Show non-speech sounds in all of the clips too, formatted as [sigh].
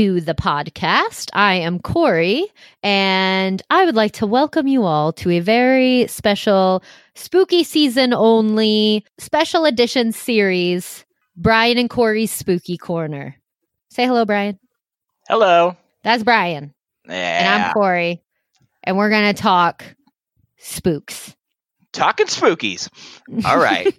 To the podcast. I am Corrie, and I would like to welcome you all to a very special spooky season only special edition series Brian and Corrie's Spooky Corner. Say hello, Brian. Hello. That's Brian. Yeah. And I'm Corrie. And we're going to talk spooks. Talking spookies. All right.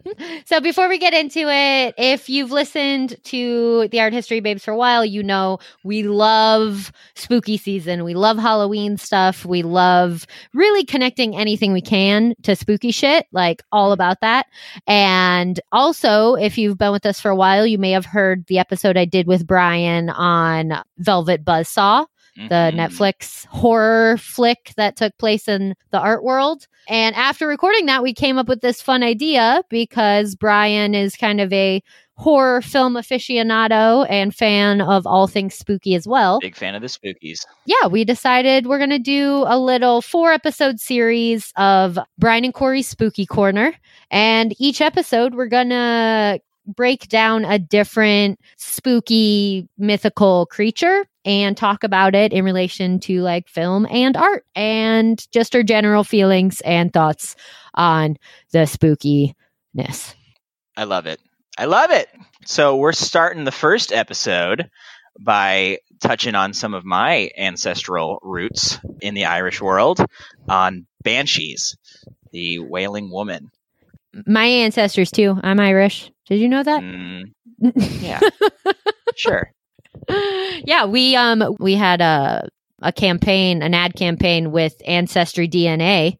[laughs] so before we get into it, if you've listened to the Art History Babes for a while, you know we love spooky season. We love Halloween stuff. We love really connecting anything we can to spooky shit, like all about that. And also, if you've been with us for a while, you may have heard the episode I did with Brian on Velvet Buzzsaw the Mhm. Netflix horror flick that took place in the art world. And after recording that, we came up with this fun idea because Brian is kind of a horror film aficionado and fan of all things spooky as well. Big fan of the spookies. Yeah, we decided we're going to do a little four episode series of Brian and Corrie's Spooky Corner. And each episode, we're going to break down a different spooky mythical creature and talk about it in relation to like film and art and just our general feelings and thoughts on the spookiness. I love it. I love it. So we're starting the first episode by touching on some of my ancestral roots in the Irish world on banshees, the wailing woman. My ancestors, too. I'm Irish. Did you know that? Mm, [laughs] yeah, sure. [laughs] yeah, we um we had a a campaign, an ad campaign with Ancestry DNA,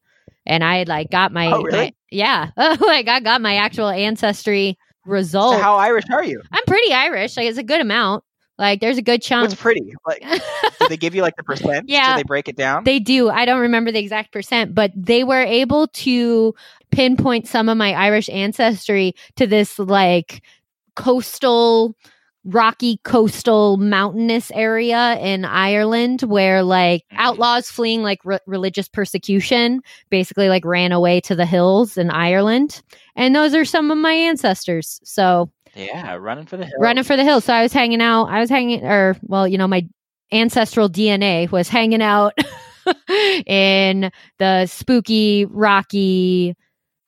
and I like got my, Oh, really? my- yeah, [laughs] like I got my actual ancestry result. So how Irish are you? I'm pretty Irish. Like it's a good amount. Like there's a good chunk. It's pretty? Like, do they give you like the [laughs] percent? Yeah. Do they break it down? They do. I don't remember the exact percent, but they were able to pinpoint some of my Irish ancestry to this like coastal, rocky coastal mountainous area in Ireland where like Mhm. outlaws fleeing like re- religious persecution basically like ran away to the hills in Ireland. And those are some of my ancestors. So yeah, running for the hills. running for the hills. So I was hanging out. I was hanging, or well, you know, my ancestral DNA was hanging out [laughs] in the spooky, rocky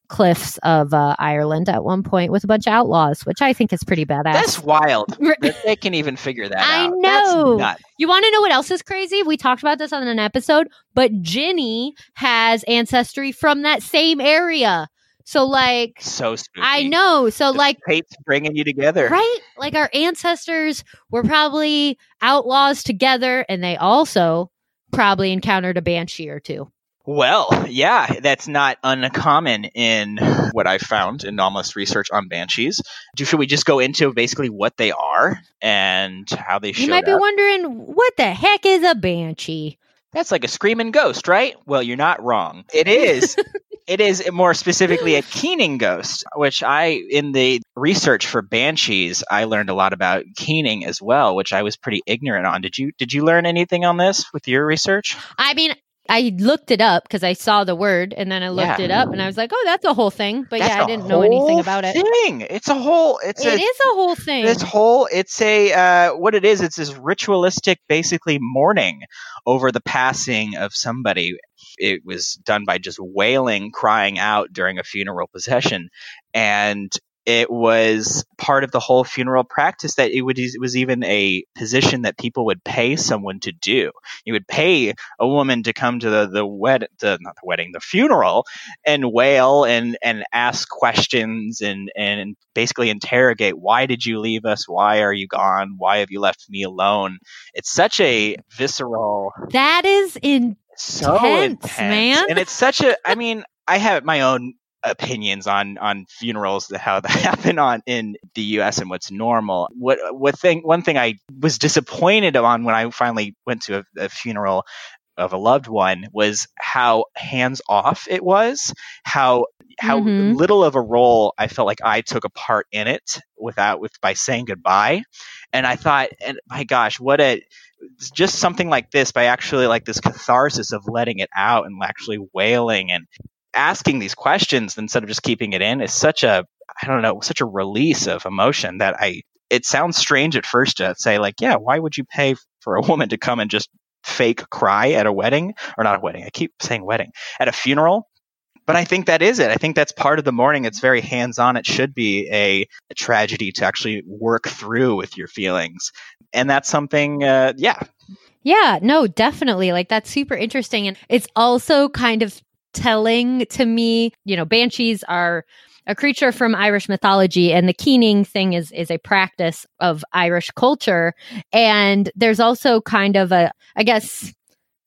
cliffs of uh, Ireland at one point with a bunch of outlaws, which I think is pretty badass. That's wild. [laughs] that they can even figure that I out. I know. You want to know what else is crazy? We talked about this on an episode, but Ginny has ancestry from that same area. So, like, So spooky. I know. So, The like, fate's bringing you together. Right? Like our ancestors were probably outlaws together and they also probably encountered a banshee or two. Well, yeah, that's not uncommon in what I've found in almost research on banshees. Do, should we just go into basically what they are and how they should You might be up? wondering, what the heck is a banshee? That's like a screaming ghost, right? Well, you're not wrong. It is. [laughs] [laughs] it is more specifically a keening ghost, which I, in the research for banshees, I learned a lot about keening as well, which I was pretty ignorant on. Did you Did you learn anything on this with your research? I mean, I looked it up because I saw the word and then I looked Yeah. it up and I was like, oh, that's a whole thing. But That's yeah, I didn't know anything about it. Thing. It's a whole. It's It a is a whole thing. this whole it's a uh, what it is it's this ritualistic basically mourning over the passing of somebody it was done by just wailing crying out during a funeral procession. And it was part of the whole funeral practice that it, would, it was even a position that people would pay someone to do. You would pay a woman to come to the the wed the not the wedding the funeral and wail and and ask questions and and basically interrogate why did you leave us? Why are you gone? Why have you left me alone? It's such a visceral that is in so Intense, intense man. and it's such a i mean i have my own opinions on on funerals how [laughs] that happen on in the US and what's normal what what thing one thing i was disappointed on when i finally went to a, a funeral of a loved one was how hands off it was how how Mhm. little of a role I felt like I took a part in it without with by saying goodbye and I thought and my gosh what a just something like this by actually like this catharsis of letting it out and actually wailing and asking these questions instead of just keeping it in is such a I don't know such a release of emotion that I it sounds strange at first to say like, yeah, why would you pay for a woman to come and just fake cry at a wedding or not a wedding? I keep saying wedding at a funeral. But I think that is it. I think that's part of the morning. It's very hands on. It should be a, a, tragedy to actually work through with your feelings. And that's something, uh, yeah. Yeah, no, definitely. Like that's super interesting. And it's also kind of telling to me, you know, banshees are a creature from Irish mythology, and the keening thing is is a practice of Irish culture. And there's also kind of a, I guess,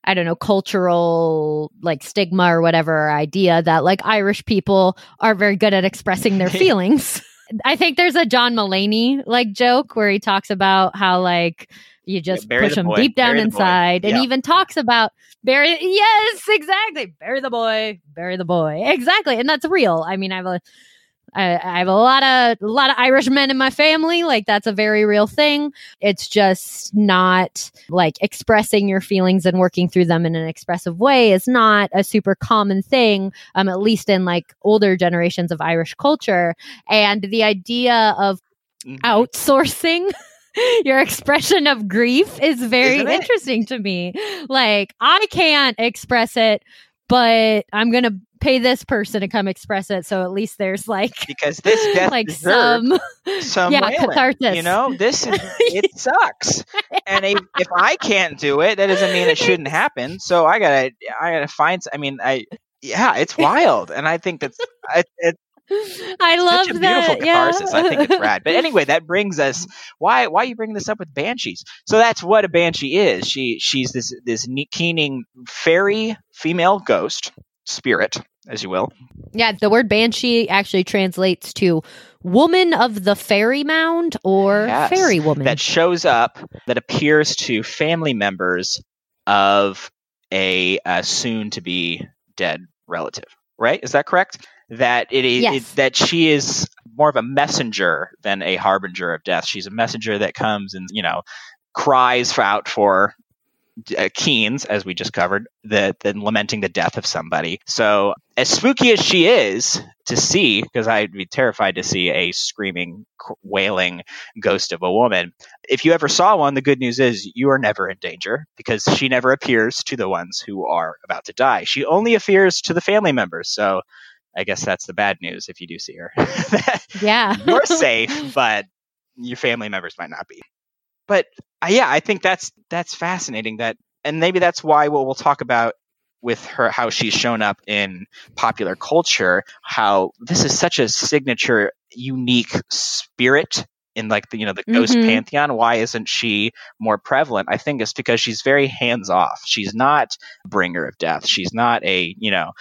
I don't know, cultural like stigma or whatever idea that like Irish people are very good at expressing their [laughs] feelings. I think there's a John Mulaney like joke where he talks about how like you just yeah, push them boy. deep down bury inside and even talks about bury yes exactly bury the boy bury the boy exactly and that's real i mean i have a I, I have a lot of a lot of Irish men in my family. Like that's a very real thing. It's just not like expressing your feelings and working through them in an expressive way is not a super common thing. Um, at least in like older generations of Irish culture, and the idea of mm-hmm. outsourcing [laughs] your expression of grief is very interesting to me. Like, I can't express it, but I'm going to pay this person to come express it. So at least there's like because this death like some some yeah, wailing, catharsis. You know, this is [laughs] it sucks. And if, if I can't do it, that doesn't mean it shouldn't happen. So I gotta I gotta find. I mean, I yeah, it's wild, and I think that's it, it, [laughs] I love Such a beautiful that. catharsis. Yeah. I think it's [laughs] rad. But anyway, that brings us mm. why why you bring this up with banshees? So that's what a banshee is. She she's this this keening fairy female ghost spirit, as you will. Yeah, the word banshee actually translates to woman of the fairy mound or yes, fairy woman that shows up that appears to family members of a, a soon to be dead relative. Right? Is that correct? That it is yes. it, that she is more of a messenger than a harbinger of death. She's a messenger that comes and you know cries out for uh, Keens, as we just covered, the, the lamenting the death of somebody. So, as spooky as she is to see, because I'd be terrified to see a screaming, wailing ghost of a woman. If you ever saw one, the good news is you are never in danger because she never appears to the ones who are about to die. She only appears to the family members. So, I guess that's the bad news if you do see her. [laughs] yeah. [laughs] You're safe, [laughs] but your family members might not be. But uh, yeah, I think that's that's fascinating that and maybe that's why what we'll talk about with her how she's shown up in popular culture, how this is such a signature unique spirit in like the you know the mm-hmm. ghost pantheon why isn't she more prevalent i think it's because she's very hands off she's not bringer of death she's not a you know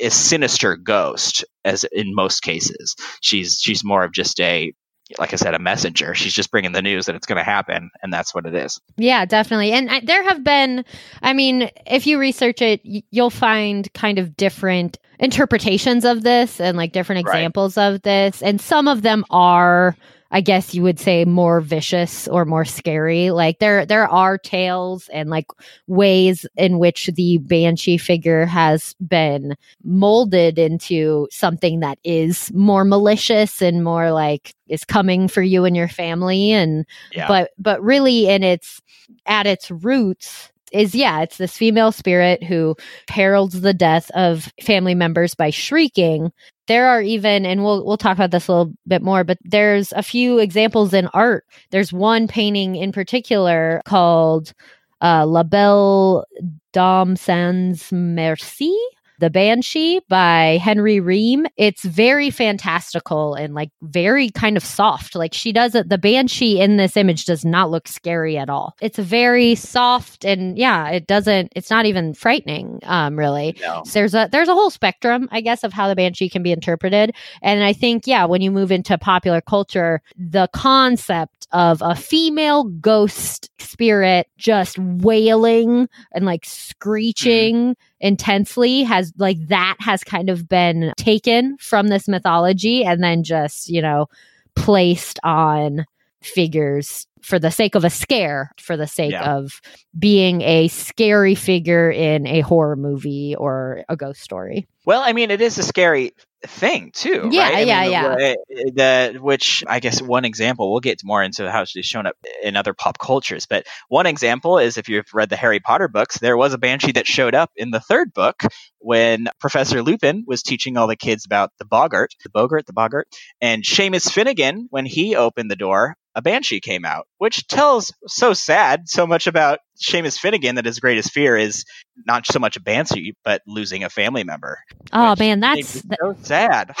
a sinister ghost as in most cases she's she's more of just a like I said, a messenger. She's just bringing the news that it's going to happen, and that's what it is. Yeah, definitely. And I, there have been, I mean, if you research it, you'll find kind of different interpretations of this and like different examples right. of this. And some of them are I guess you would say more vicious or more scary. Like there there are tales and like ways in which the banshee figure has been molded into something that is more malicious and more like is coming for you and your family and yeah. but but really in its at its roots is yeah, it's this female spirit who heralds the death of family members by shrieking. There are even, and we'll we'll talk about this a little bit more, but there's a few examples in art. There's one painting in particular called uh, La Belle Dame Sans Merci the Banshee by Henry Rheam. It's very fantastical and like very kind of soft. Like she does it, the Banshee in this image does not look scary at all. It's very soft and yeah, it doesn't, it's not even frightening, um, really. No. So there's a, there's a whole spectrum, I guess, of how the Banshee can be interpreted. And I think, yeah, when you move into popular culture, the concept of a female ghost spirit just wailing and like screeching mm intensely has like that has kind of been taken from this mythology and then just, you know, placed on figures for the sake of a scare, for the sake yeah. of being a scary figure in a horror movie or a ghost story. Well, I mean, it is a scary thing too. Yeah, right? I yeah, mean, yeah. the- eh, eh, The which I guess one example we'll get more into how she's shown up in other pop cultures, but one example is if you've read the Harry Potter books, there was a banshee that showed up in the third book when Professor Lupin was teaching all the kids about the boggart, the bogart, the boggart, and Seamus Finnigan when he opened the door. A banshee came out, which tells so sad so much about Seamus Finnigan that his greatest fear is not so much a banshee, but losing a family member. Oh man, that's so sad. [laughs]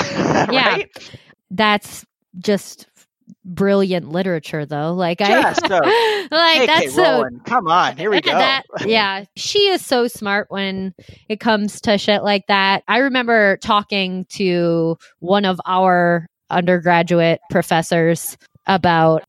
Yeah. right? that's just brilliant literature though. Like I Just so [laughs] like J.K. that's so come on, here we [laughs] go. That- yeah, she is so smart when it comes to shit like that. I remember talking to one of our undergraduate professors about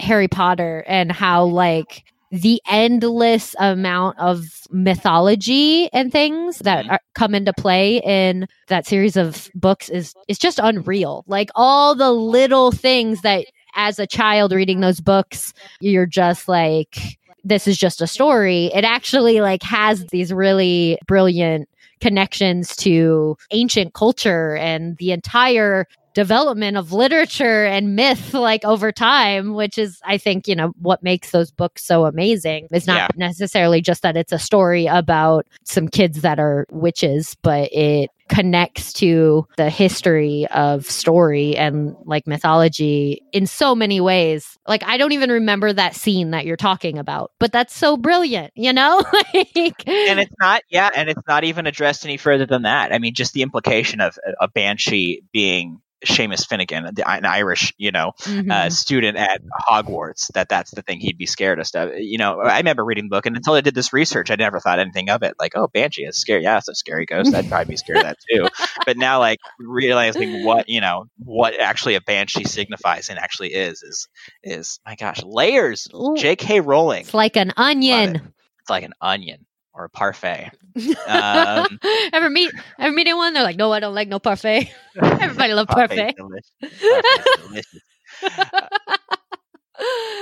Harry Potter and how like the endless amount of mythology and things that Mhm. are, come into play in that series of books is is just unreal. Like all the little things that as a child reading those books, you're just like this is just a story. It actually like has these really brilliant connections to ancient culture and the entire development of literature and myth like over time which is i think you know what makes those books so amazing is not Yeah. necessarily just that it's a story about some kids that are witches but it connects to the history of story and like mythology in so many ways like i don't even remember that scene that you're talking about but that's so brilliant you know [laughs] like and it's not, yeah, and it's not even addressed any further than that. I mean, just the implication of a, a banshee being Seamus Finnigan, the, an Irish, you know, Mhm. uh, student at Hogwarts, that that's the thing he'd be scared of. Stuff, you know. I remember reading the book, and until I did this research, I never thought anything of it. Like, oh, banshee is scary. Yeah, it's a scary ghost. I'd probably be scared of that too. But now, like realizing what you know, what actually a banshee signifies and actually is, is is my gosh, layers. Ooh, J.K. Rowling, it's like an onion it's like an onion or a parfait. [laughs] Um, ever meet ever meet anyone? They're like, no, I don't like no parfait. [laughs] Everybody love parfait. Parfait's delicious. Parfait's delicious.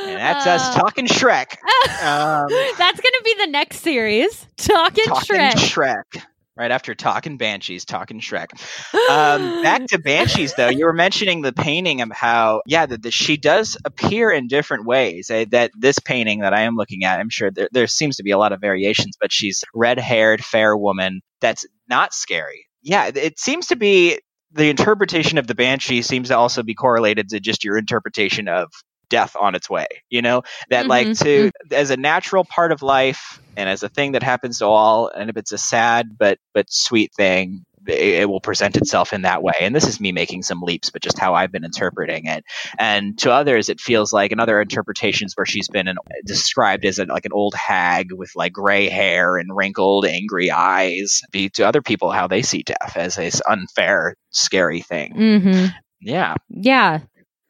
And that's us Uh, talking Shrek. [laughs] Um, That's gonna be the next series. Talking talking Shrek. Shrek. Right after talking Banshees, talking Shrek. Um, back [laughs] to Banshees, though, you were mentioning the painting of how, yeah, that she does appear in different ways. Eh, that this painting that I am looking at, I'm sure there, there seems to be a lot of variations, but she's red haired, fair woman that's not scary. Yeah, it seems to be the interpretation of the Banshee seems to also be correlated to just your interpretation of death on its way. You know, that like Mhm, to as a natural part of life and as a thing that happens to all, and if it's a sad but but sweet thing, it, will present itself in that way. And this is me making some leaps, but just how I've been interpreting it. And to others, it feels like in other interpretations where she's been an, described as a, like an old hag with like gray hair and wrinkled, angry eyes. Be to other people how they see death as this unfair, scary thing. hmm Yeah. Yeah.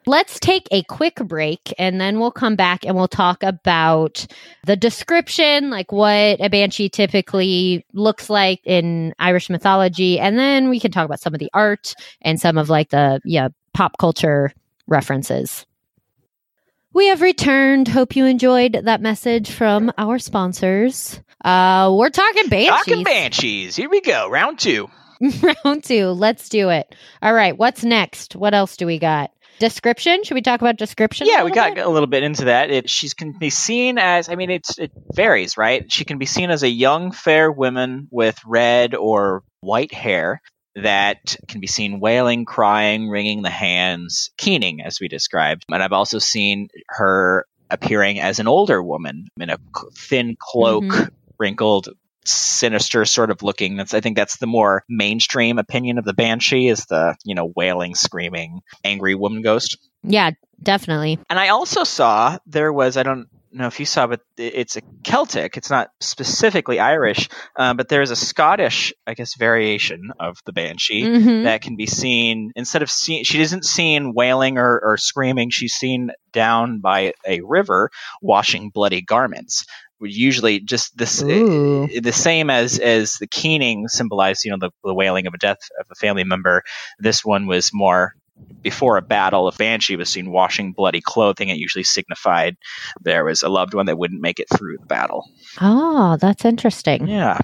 Let's take a quick break and then we'll come back and we'll talk about the description, like what a banshee typically looks like in Irish mythology. And then we can talk about some of the art and some of like the, yeah, pop culture references. We have returned. Hope you enjoyed that message from our sponsors. Uh, we're talking banshees. Talking banshees. Here we go. Round two. [laughs] Round two. Let's do it. All right. What's next? What else do we got? Description? Should we talk about description? Yeah, we got bit? a little bit into that. It, she can be seen as, I mean, it's it varies, right? She can be seen as a young, fair woman with red or white hair that can be seen wailing, crying, wringing the hands, keening, as we described. And I've also seen her appearing as an older woman in a thin cloak, Mhm. wrinkled, sinister sort of looking. That's I think that's the more mainstream opinion of the banshee is the you know wailing, screaming, angry woman ghost. Yeah, definitely. And I also saw there was I don't know if you saw, but it's a Celtic. It's not specifically Irish, uh, but there's a Scottish, I guess, variation of the banshee Mhm. that can be seen instead of seeing. She isn't seen wailing or, or screaming. She's seen down by a river washing bloody garments. Would usually just this Ooh. uh, the same as as the keening symbolized, you know, the, the wailing of a death of a family member. This one was more before a battle, a Banshee was seen washing bloody clothing, it usually signified there was a loved one that wouldn't make it through the battle. Oh, that's interesting. Yeah.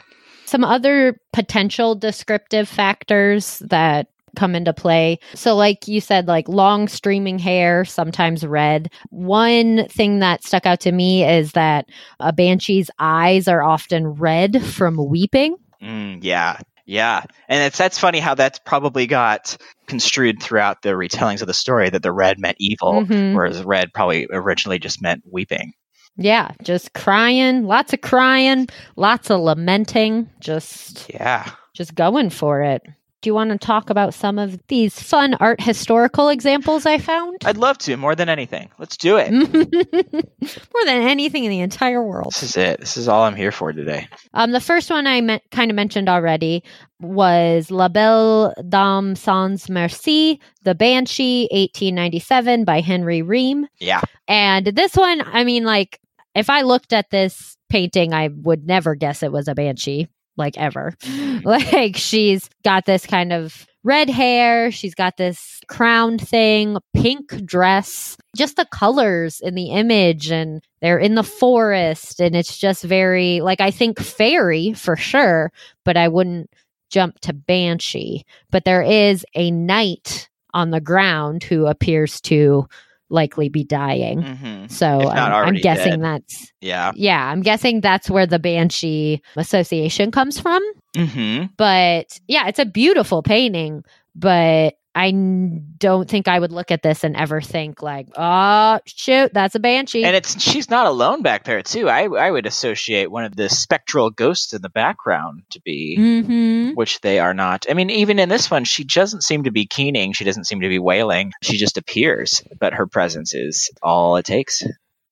Some other potential descriptive factors that come into play. So, like you said, like long streaming hair, sometimes red. One thing that stuck out to me is that a banshee's eyes are often red from weeping. Mm, yeah, yeah, and it's that's funny how that's probably got construed throughout the retellings of the story that the red meant evil, Mhm. whereas red probably originally just meant weeping. Yeah, just crying, lots of crying, lots of lamenting, just Yeah. just going for it. Do you want to talk about some of these fun art historical examples I found? I'd love to more than anything. Let's do it. [laughs] More than anything in the entire world. This is it. This is all I'm here for today. Um, the first one I me- kind of mentioned already was La Belle Dame Sans Merci, The Banshee, 1897 by Henry Rheam. Yeah. And this one, I mean, like, if I looked at this painting, I would never guess it was a banshee, like ever. Mm. [laughs] like, she's got this kind of red hair, she's got this crown thing, pink dress, just the colors in the image, and they're in the forest, and it's just very, like, I think fairy for sure, but I wouldn't jump to banshee. But there is a knight on the ground who appears to likely be dying. hmm So not I'm, guessing dead. that's Yeah. yeah, I'm guessing that's where the banshee association comes from. hmm But yeah, it's a beautiful painting, but I n- don't think I would look at this and ever think like, "Oh, shoot, that's a banshee." And it's she's not alone back there too. I I would associate one of the spectral ghosts in the background to be mhm. which they are not. I mean, even in this one, she doesn't seem to be keening. She doesn't seem to be wailing. She just appears, but her presence is all it takes.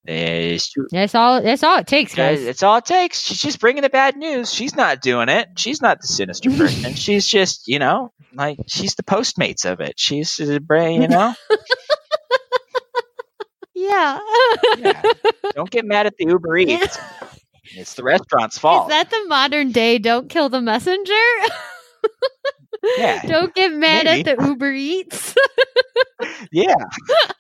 Eh, Is That's all that's all it takes, guys. it's all it takes. She's just bringing the bad news. She's not doing it. She's not the sinister person. [laughs] she's just, you know, like she's the postmates of it. She's uh, the brain, you know. [laughs] Yeah. Yeah. Don't get mad at the Uber [laughs] Eats. It's the restaurant's fault. Is that the modern day don't kill the messenger? Yeah, don't get mad maybe. at the Uber Eats. Yeah,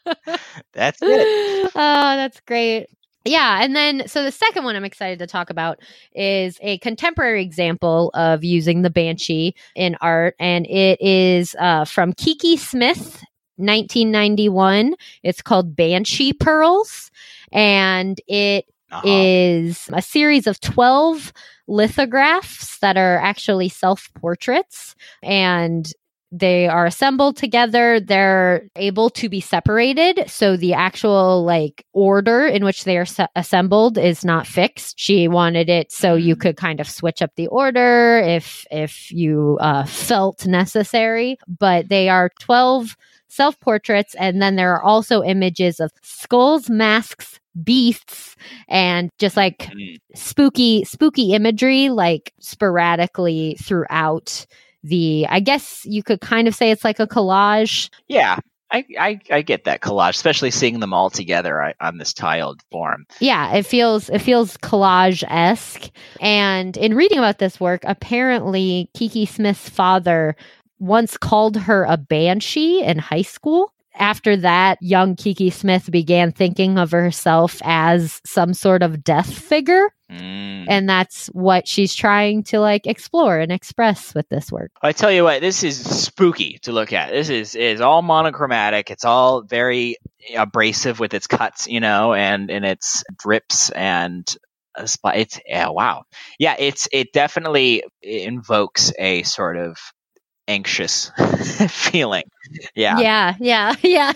[laughs] that's it. oh, that's great. Yeah, and then so the second one I'm excited to talk about is a contemporary example of using the banshee in art, and it is uh, from Kiki Smith, 1991. It's called Banshee Pearls, and it Uh-huh. is a series of 12 lithographs that are actually self portraits and they are assembled together they're able to be separated so the actual like order in which they are se- assembled is not fixed she wanted it so you Mhm. could kind of switch up the order if if you uh, felt necessary but they are 12 self portraits and then there are also images of skulls masks beasts and just like Mm. spooky spooky imagery like sporadically throughout the i guess you could kind of say it's like a collage. Yeah, I, I I get that collage, especially seeing them all together on this tiled form. yeah it feels it feels collage-esque. And in reading about this work apparently kiki smith's father once called her a banshee in high school. After that young kiki smith began thinking of herself as some sort of death figure Mm. and that's what she's trying to like explore and express with this work I tell you what, this is spooky to look at. This is is all monochromatic. It's all very abrasive with its cuts, you know, and and its drips and uh, it's yeah, wow, yeah. It's it definitely invokes a sort of anxious [laughs] feeling. Yeah, yeah yeah [laughs] yeah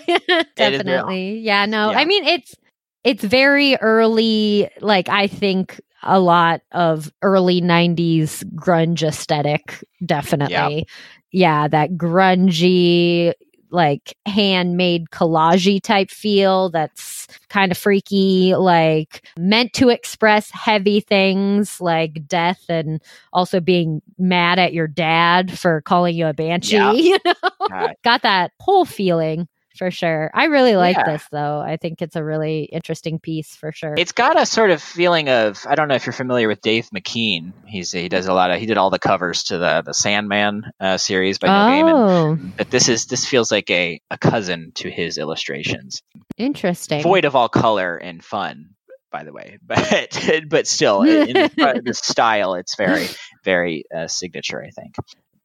definitely yeah no Yeah. i mean it's it's very early like i think a lot of early 90s grunge aesthetic definitely yeah that grungy like handmade collagey type feel that's kind of freaky like meant to express heavy things like death and also being mad at your dad for calling you a banshee Yeah. [laughs] you know God. got that whole feeling for sure. I really like Yeah. this though. I think it's a really interesting piece for sure. It's got a sort of feeling of I don't know if you're familiar with Dave McKean. He's he does a lot of he did all the covers to the the Sandman uh, series by Neil Gaiman. oh, But this is this feels like a, a cousin to his illustrations, interesting. void of all color and fun. By the way, [laughs] but but still, in the, the [laughs] style, it's very very uh, signature. I think.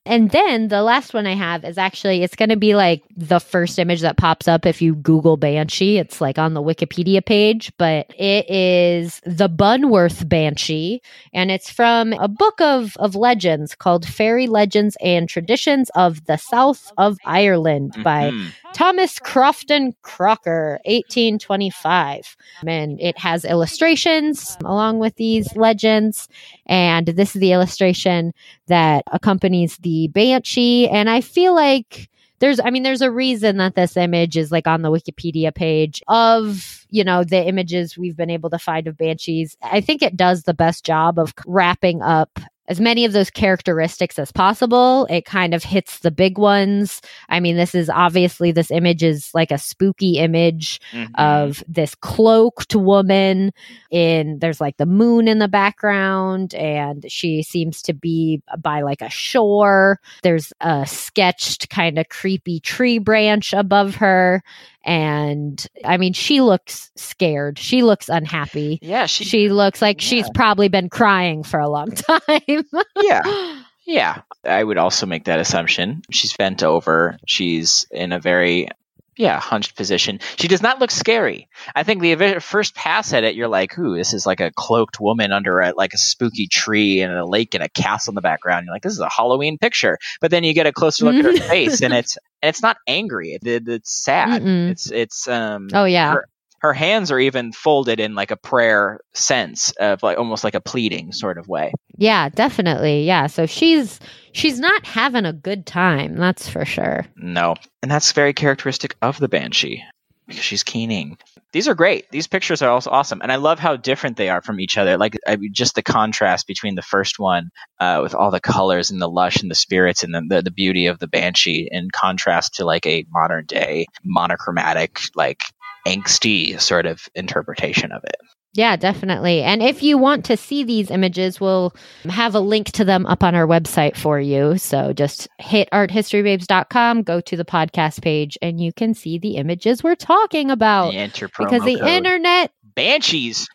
And then the last one I have is actually it's going to be like the first image that pops up if you Google Banshee. It's like on the Wikipedia page, but it is the Bunworth Banshee, and it's from a book of of legends called Fairy Legends and Traditions of the South of Ireland by Mhm. Thomas Crofton Croker, 1825. And it has illustrations along with these legends. And this is the illustration that accompanies the banshee. And I feel like there's, I mean, there's a reason that this image is like on the Wikipedia page of, you know, the images we've been able to find of banshees. I think it does the best job of wrapping up as many of those characteristics as possible. It kind of hits the big ones. I mean, this is obviously this image is like a spooky image Mhm. of this cloaked woman in there's like the moon in the background and she seems to be by like a shore there's a sketched kind of creepy tree branch above her and i mean she looks scared she looks unhappy yeah, she, she looks like she's probably been crying for a long [laughs] time yeah. [laughs] Yeah, I would also make that assumption. She's bent over. She's in a very, yeah, hunched position. She does not look scary. I think the first pass at it, you're like, "Ooh, this is like a cloaked woman under a like a spooky tree and a lake and a castle in the background." You're like, "This is a Halloween picture." But then you get a closer look at her face, and [laughs] it's and it's not angry. It, it's sad. Mm-mm. It's it's um oh yeah her, her hands are even folded in like a prayer sense of like almost like a pleading sort of way. Yeah, definitely. Yeah. So she's she's not having a good time, that's for sure. No. And that's very characteristic of the Banshee because she's keening. These are great. These pictures are also awesome. And I love how different they are from each other. Like, I mean, just the contrast between the first one uh, with all the colors and the lush and the spirits and the, the, the beauty of the Banshee in contrast to like a modern day monochromatic, like angsty sort of interpretation of it. Yeah, definitely. And if you want to see these images, we'll have a link to them up on our website for you. So just hit arthistorybabes.com, go to the podcast page, and you can see the images we're talking about. Enter Oh, because the code. internet Banshees.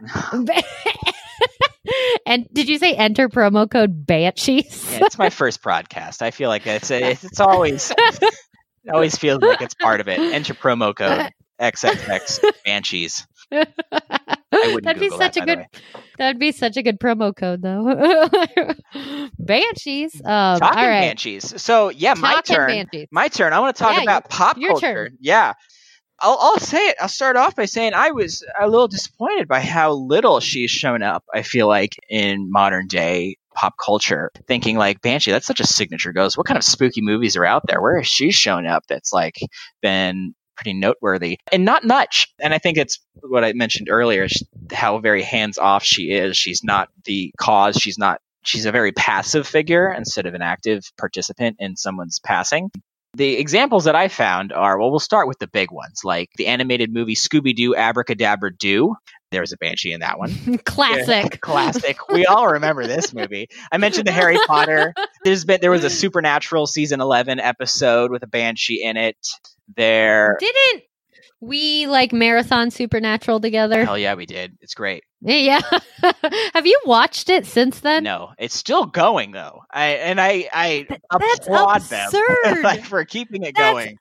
[laughs] and did you say enter promo code banshees Yeah, it's my first broadcast. I feel like it's it's, it's always it always feels like it's part of it. Enter promo code XXX Banshees. [laughs] that'd be such that, a good that'd be such a good promo code though [laughs] banshees um Talking all right Banshees. So yeah, my Talking turn. banshees. My turn. I want to talk Yeah, about pop your culture. turn. Yeah. I'll, I'll say it. I'll start off by saying I was a little disappointed by how little she's shown up. I feel like in modern day pop culture, thinking like Banshee, that's such a signature ghost. What kind of spooky movies are out there? Where has she shown up? That's like been pretty noteworthy and not much. And I think it's what I mentioned earlier, how very hands off she is. She's not the cause. She's not. She's a very passive figure instead of an active participant in someone's passing. The examples that I found are well, we'll start with the big ones, like the animated movie Scooby Doo Abracadabra Doo. There's a banshee in that one. [laughs] classic [laughs] Classic. We all remember this movie. I mentioned the Harry Potter. There's been there was a [laughs] Supernatural season 11 episode with a banshee in it. There didn't we like marathon supernatural together Hell yeah, we did. It's great. yeah [laughs] have you watched it since then No, it's still going though. I and I I that's applaud them [laughs] like for keeping it That's going.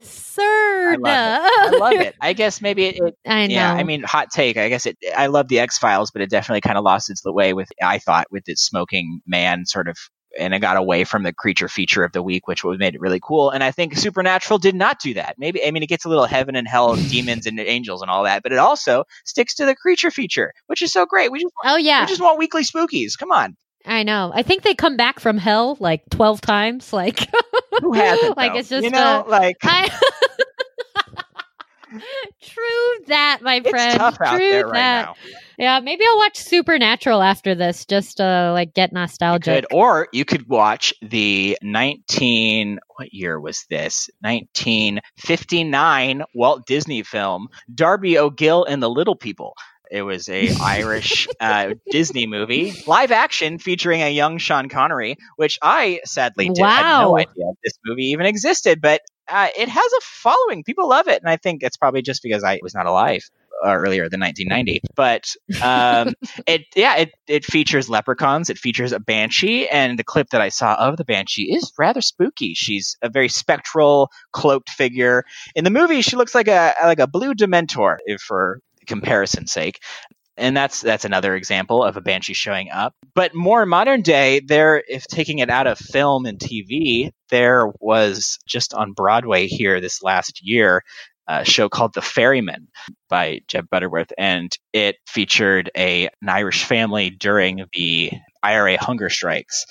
absurd I love it. I guess maybe it, it I know Yeah, I mean, hot take. I guess it. I love the X Files, but it definitely kind of lost its way with. I thought with its smoking man sort of, and it got away from the creature feature of the week, which was made it really cool. And I think Supernatural did not do that. Maybe I mean, it gets a little heaven and hell, demons and angels and all that, but it also sticks to the creature feature, which is so great. We just oh yeah we just want weekly spookies. Come on, I know. I think they come back from hell like 12 times. Like, who hasn't? [laughs] like though? it's just you know, a- like I [laughs] True that, my it's friend. tough out True there right that. now. Yeah, maybe I'll watch Supernatural after this just to like get You nostalgic. could, or you could watch the 19 what year was this 1959 walt disney film darby o'gill and the little people it was a irish uh, disney movie live action featuring a young sean connery which i sadly did, had no idea this movie even existed but uh, it has a following people love it and i think it's probably just because i was not alive uh, earlier than 1990. But um, [laughs] it yeah it it features leprechauns. It features a banshee, and the clip that I saw of the banshee is rather spooky. She's a very spectral, cloaked figure. In the movie, she looks like a like a blue Dementor, if for comparison's sake and that's that's another example of a banshee showing up. But more modern day, there, if taking it out of film and TV, there was just on Broadway here this last year a show called The Ferryman by Jez Butterworth, and it featured a, an Irish family during the IRA hunger strikes,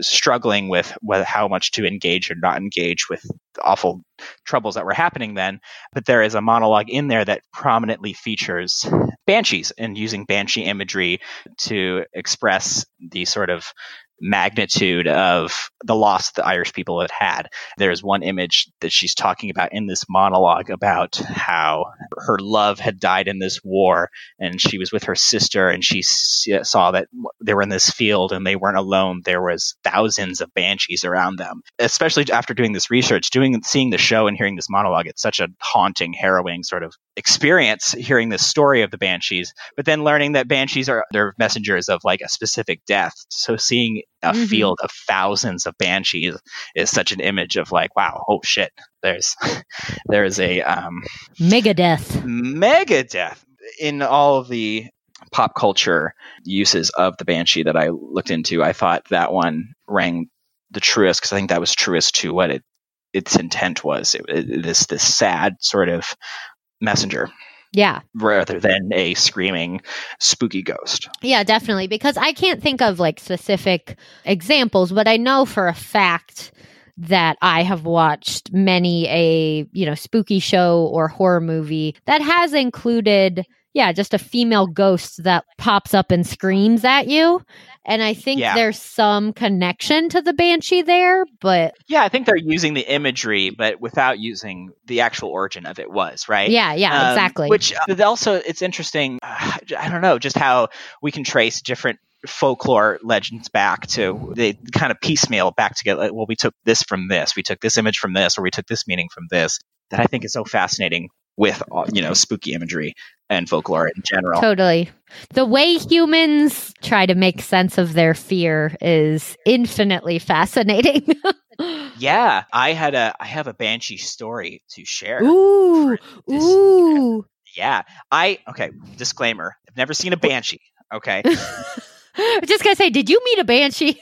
struggling with how much to engage or not engage with the awful troubles that were happening then. But there is a monologue in there that prominently features banshees and using banshee imagery to express the sort of magnitude of the loss the Irish people had had. There's one image that she's talking about in this monologue about how her love had died in this war and she was with her sister and she saw that they were in this field and they weren't alone. There was thousands of banshees around them. Especially after doing this research, doing seeing the show and hearing this monologue, it's such a haunting, harrowing sort of experience hearing this story of the banshees, but then learning that banshees are they're messengers of like a specific death. So seeing a mm-hmm. field of thousands of banshees is such an image of like, wow, oh shit, there's [laughs] there's a um, mega death, mega death in all of the pop culture uses of the banshee that I looked into. I thought that one rang the truest because I think that was truest to what it its intent was. It, it, this this sad sort of messenger. Yeah. Rather than a screaming spooky ghost. Yeah, definitely. Because I can't think of like specific examples, but I know for a fact that I have watched many a, you know, spooky show or horror movie that has included yeah, just a female ghost that pops up and screams at you. And I think yeah. there's some connection to the banshee there, but yeah, I think they're using the imagery, but without using the actual origin of it was right. Yeah, yeah, um, exactly. Which uh, also it's interesting. Uh, [sighs] I don't know, just how we can trace different folklore legends back to they kind of piecemeal back together. Like, well, we took this from this, we took this image from this, or we took this meaning from this. That I think is so fascinating with uh, you know spooky imagery and folklore in general. Totally. The way humans try to make sense of their fear is infinitely fascinating. [laughs] yeah, I had a I have a banshee story to share. Ooh. Ooh. [laughs] Yeah. I okay, disclaimer. I've never seen a banshee, okay? [laughs] I'm just going to say, did you meet a banshee?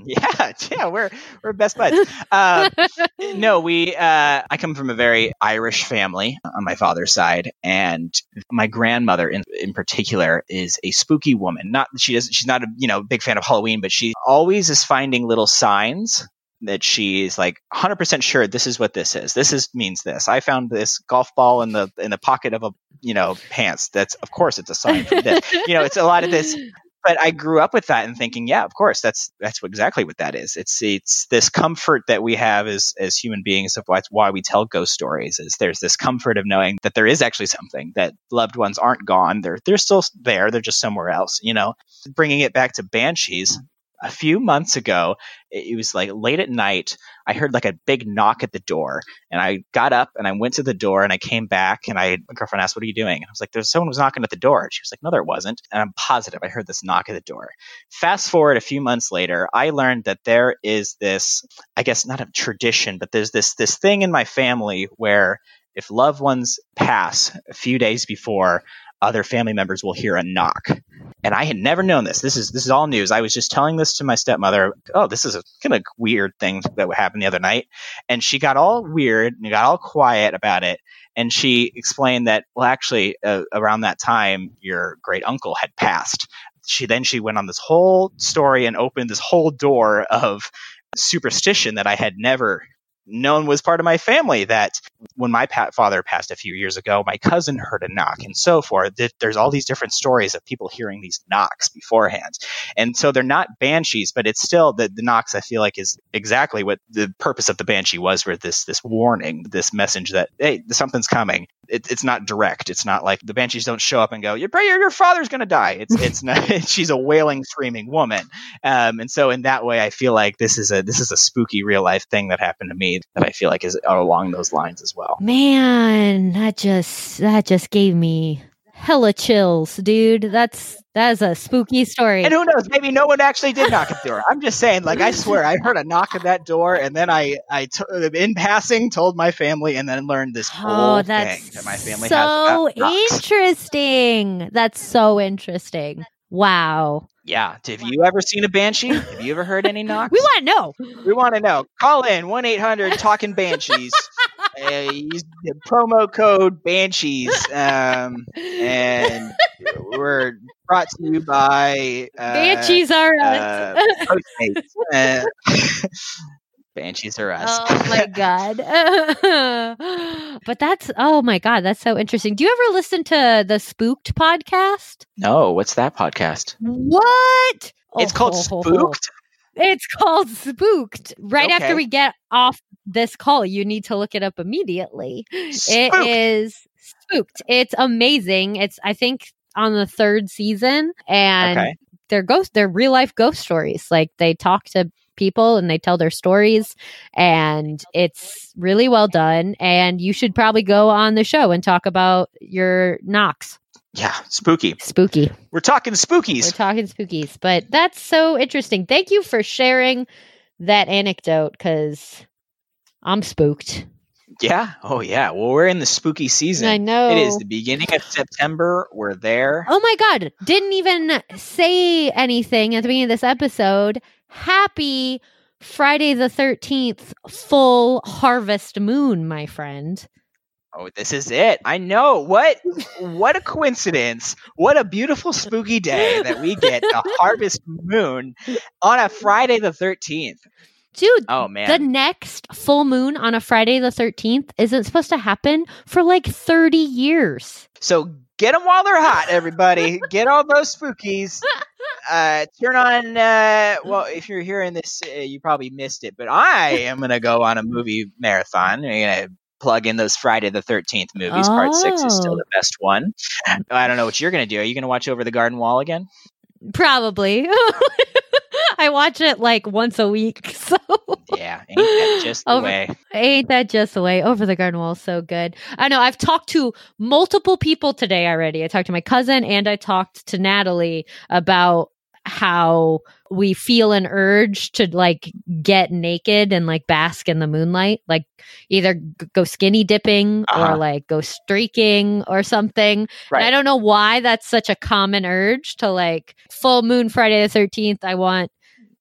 [laughs] Yeah, yeah, we're we're best buds. Uh, [laughs] no, we. Uh, I come from a very Irish family on my father's side, and my grandmother, in in particular, is a spooky woman. Not she doesn't. She's not a you know big fan of Halloween, but she always is finding little signs that she's like 100% sure this is what this is this is means this i found this golf ball in the in the pocket of a you know pants that's of course it's a sign for this you know it's a lot of this but I grew up with that and thinking, yeah, of course, that's that's exactly what that is. It's it's this comfort that we have as as human beings of why, why we tell ghost stories. Is there's this comfort of knowing that there is actually something that loved ones aren't gone. They're they're still there. They're just somewhere else. You know, bringing it back to banshees a few months ago, it was like late at night. I heard like a big knock at the door, and I got up and I went to the door and I came back and I my girlfriend asked, "What are you doing?" And I was like, "There's someone was knocking at the door." And she was like, "No, there wasn't." And I'm positive I heard this knock at the door. Fast forward a few months later, I learned that there is this, I guess not a tradition, but there's this this thing in my family where if loved ones pass a few days before, other family members will hear a knock. And I had never known this. This is this is all news. I was just telling this to my stepmother. Oh, this is a kind of weird thing that happened the other night. And she got all weird and got all quiet about it. And she explained that, well, actually, uh, around that time, your great uncle had passed. She then she went on this whole story and opened this whole door of superstition that I had never known was part of my family that when my father passed a few years ago, my cousin heard a knock and so forth. There's all these different stories of people hearing these knocks beforehand. And so they're not banshees, but it's still the, the knocks I feel like is exactly what the purpose of the banshee was for this, this warning, this message that, hey, something's coming. It, it's not direct. It's not like the banshees don't show up and go, your, your, your father's going to die. It's, [laughs] it's not, [laughs] she's a wailing, screaming woman. Um, and so in that way, I feel like this is a, this is a spooky real life thing that happened to me that I feel like is along those lines as well. Man, that just that just gave me hella chills, dude. That's that is a spooky story. And who knows? Maybe no one actually did knock at the door. I'm just saying. Like I swear, I heard a knock at that door, and then I, I t- in passing, told my family, and then learned this oh, whole Oh, thing that's that my family so. Interesting. That's so interesting. Wow. Yeah. Have you ever seen a banshee? Have you ever heard any [laughs] knocks? We want to know. We want to know. Call in one eight hundred talking banshees. Uh, use the promo code banshees, um, and we're brought to you by uh, Banshees are us. [laughs] uh, Postmates. [laughs] Uh, banshees are us. Oh my [laughs] god. but that's oh my god, that's so interesting. Do you ever listen to the Spooked podcast? no, what's that podcast? What? It's Oh, called ho, ho, ho. Spooked. It's called Spooked. Right after we get off this call, you need to look it up immediately. It Spooked. is Spooked. It's amazing. It's I think on the third season and Okay. they're ghost they're real life ghost stories. Like they talk to people and they tell their stories and it's really well done and you should probably go on the show and talk about your knocks. Yeah, spooky. Spooky. We're talking spookies. We're talking spookies, but that's so interesting. Thank you for sharing that anecdote because I'm spooked. yeah. Oh yeah. Well, we're in the spooky season. I know. It is the beginning of September. We're there. Oh my God. Didn't even say anything at the beginning of this episode. Happy Friday the 13th full harvest moon, my friend. Oh, this is it. I know. What what a coincidence. What a beautiful spooky day that we get the [laughs] harvest moon on a Friday the 13th. Dude, Oh man. the next full moon on a Friday the 13th isn't supposed to happen for like 30 years. so get them while they're hot, everybody. get all those spookies. [laughs] Uh, turn on. Uh, well, if you're hearing this, uh, you probably missed it, but I am gonna go on a movie marathon. I'm gonna plug in those Friday the 13th movies. Part six is still Oh. the best one. I don't know what you're gonna do. Are you gonna watch Over the Garden Wall again? Probably. [laughs] I watch it like once a week. [laughs] So Yeah, ain't that just the Over- way? ain't that just the way? Over the garden wall is so good. I know I've talked to multiple people today already. I talked to my cousin and I talked to Natalie about how we feel an urge to like get naked and like bask in the moonlight, like either g- go skinny dipping Uh-huh. or like go streaking or something. And I don't know why that's such a common urge to like full moon Friday the 13th. I want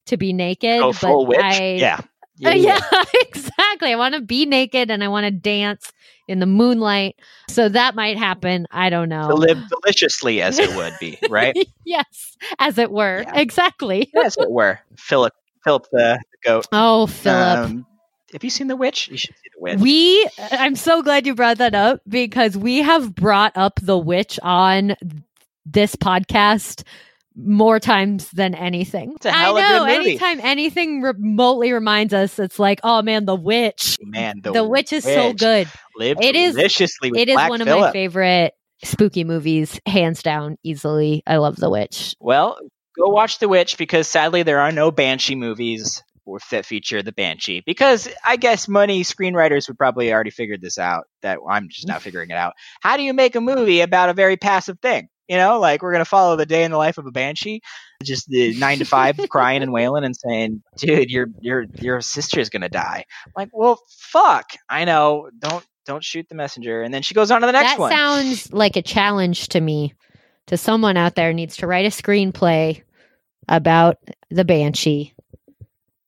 to be naked. Go full but witch. I, yeah. Uh, yeah, [laughs] exactly. I want to be naked and I want to dance in the moonlight. So that might happen. I don't To know. live deliciously as it would be, right? [laughs] yes, as it were. Yeah. Exactly. as it were. Philip, Philip the, the goat. Oh, Philip. Um, have you seen The Witch? You should see The Witch. we, I'm so glad you brought that up because we have brought up the witch on this podcast more times than anything. It's a hell I know. Anytime anything remotely reminds us, it's like, oh man, the witch. Man, The, The, witch is so good. Lived It is- deliciously with It is Black one of my favorite spooky movies, hands down, easily. I love The Witch. Well, go watch The Witch because sadly there are no Banshee movies or that feature the Banshee. Because I guess money screenwriters would probably already figured this out. That I'm just now figuring it out. How do you make a movie about a very passive thing? You know, like we're gonna follow the day in the life of a banshee, just the nine to five [laughs] crying and wailing and saying, "Dude, your your your sister's gonna die." I'm like, well, fuck. I know. Don't don't shoot the messenger. And then she goes on to the next that one. sounds like a challenge to me. To someone out there needs to write a screenplay about the banshee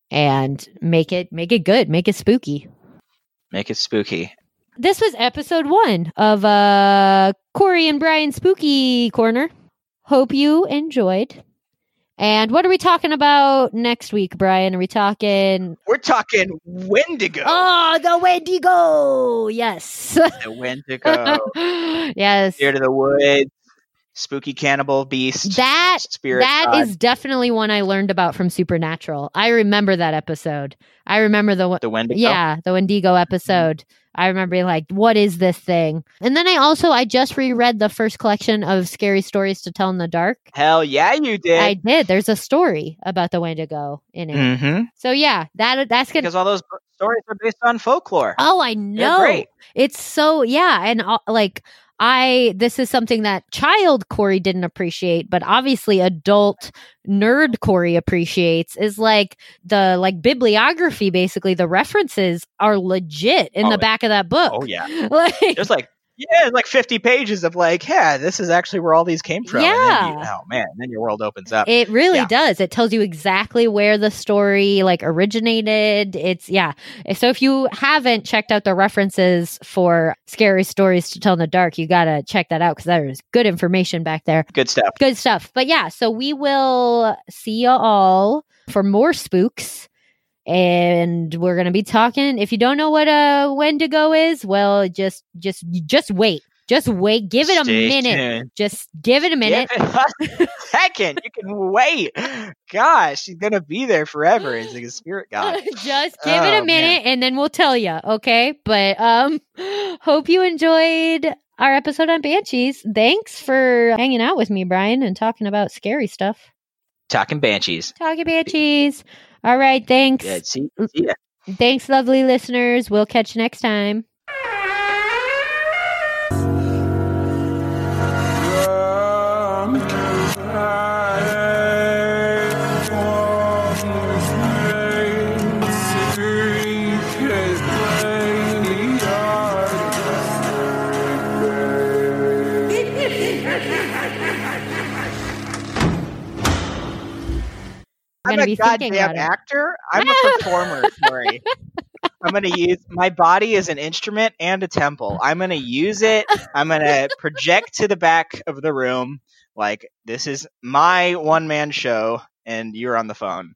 and make it make it good, make it spooky. Make it spooky. This was episode one of uh Corrie and Brian Spooky Corner. Hope you enjoyed. And what are we talking about next week, Brian? Are we talking We're talking Wendigo. Oh, the Wendigo. Yes. The Wendigo. [laughs] yes. Here to the Woods. Spooky cannibal beast. That spirit. that god. is definitely one I learned about from Supernatural. I remember that episode. I remember the the Wendigo. yeah, the Wendigo episode. I remember being like, what is this thing? And then I also I just reread the first collection of scary stories to tell in the dark. Hell yeah, you did. I did. There's a story about the Wendigo in it. mm-hmm. So yeah, that that's gonna Because all those stories are based on folklore. Oh, I know. It's so yeah, and uh, like I this is something that child Corrie didn't appreciate, but obviously adult nerd Corrie appreciates is like the like bibliography basically the references are legit in Oh, the back of that book. Oh yeah. [laughs] Like There's like yeah, like 50 pages of like, yeah, this is actually where all these came from. And then you, Yeah. oh man, then your world opens up. It really Yeah. does. It tells you exactly where the story like originated. It's yeah. So if you haven't checked out the references for scary stories to tell in the dark, you got to check that out cuz there is good information back there. Good stuff. Good stuff. But yeah, so we will see you all for more spooks. And we're going to be talking. If you don't know what a Wendigo is, well, just just just wait. Just wait. Give it a Stay minute. tuned. Just give it a minute. Give it a [laughs] second. You can wait. Gosh, she's gonna be there forever. Like a spirit [laughs] god. just give it Oh, a minute and then we'll tell you okay but um [gasps] hope you enjoyed our episode on banshees thanks for hanging out with me brian and talking about scary stuff Talking banshees. talking banshees all right thanks. See, mm, see ya. thanks lovely listeners. We'll catch you next time Gonna a be thinking goddamn about it. actor. I'm a [laughs] performer, Tori. I'm gonna use my body as an instrument and a temple. I'm gonna use it. I'm gonna project to the back of the room like this is my one man show, and you're on the phone.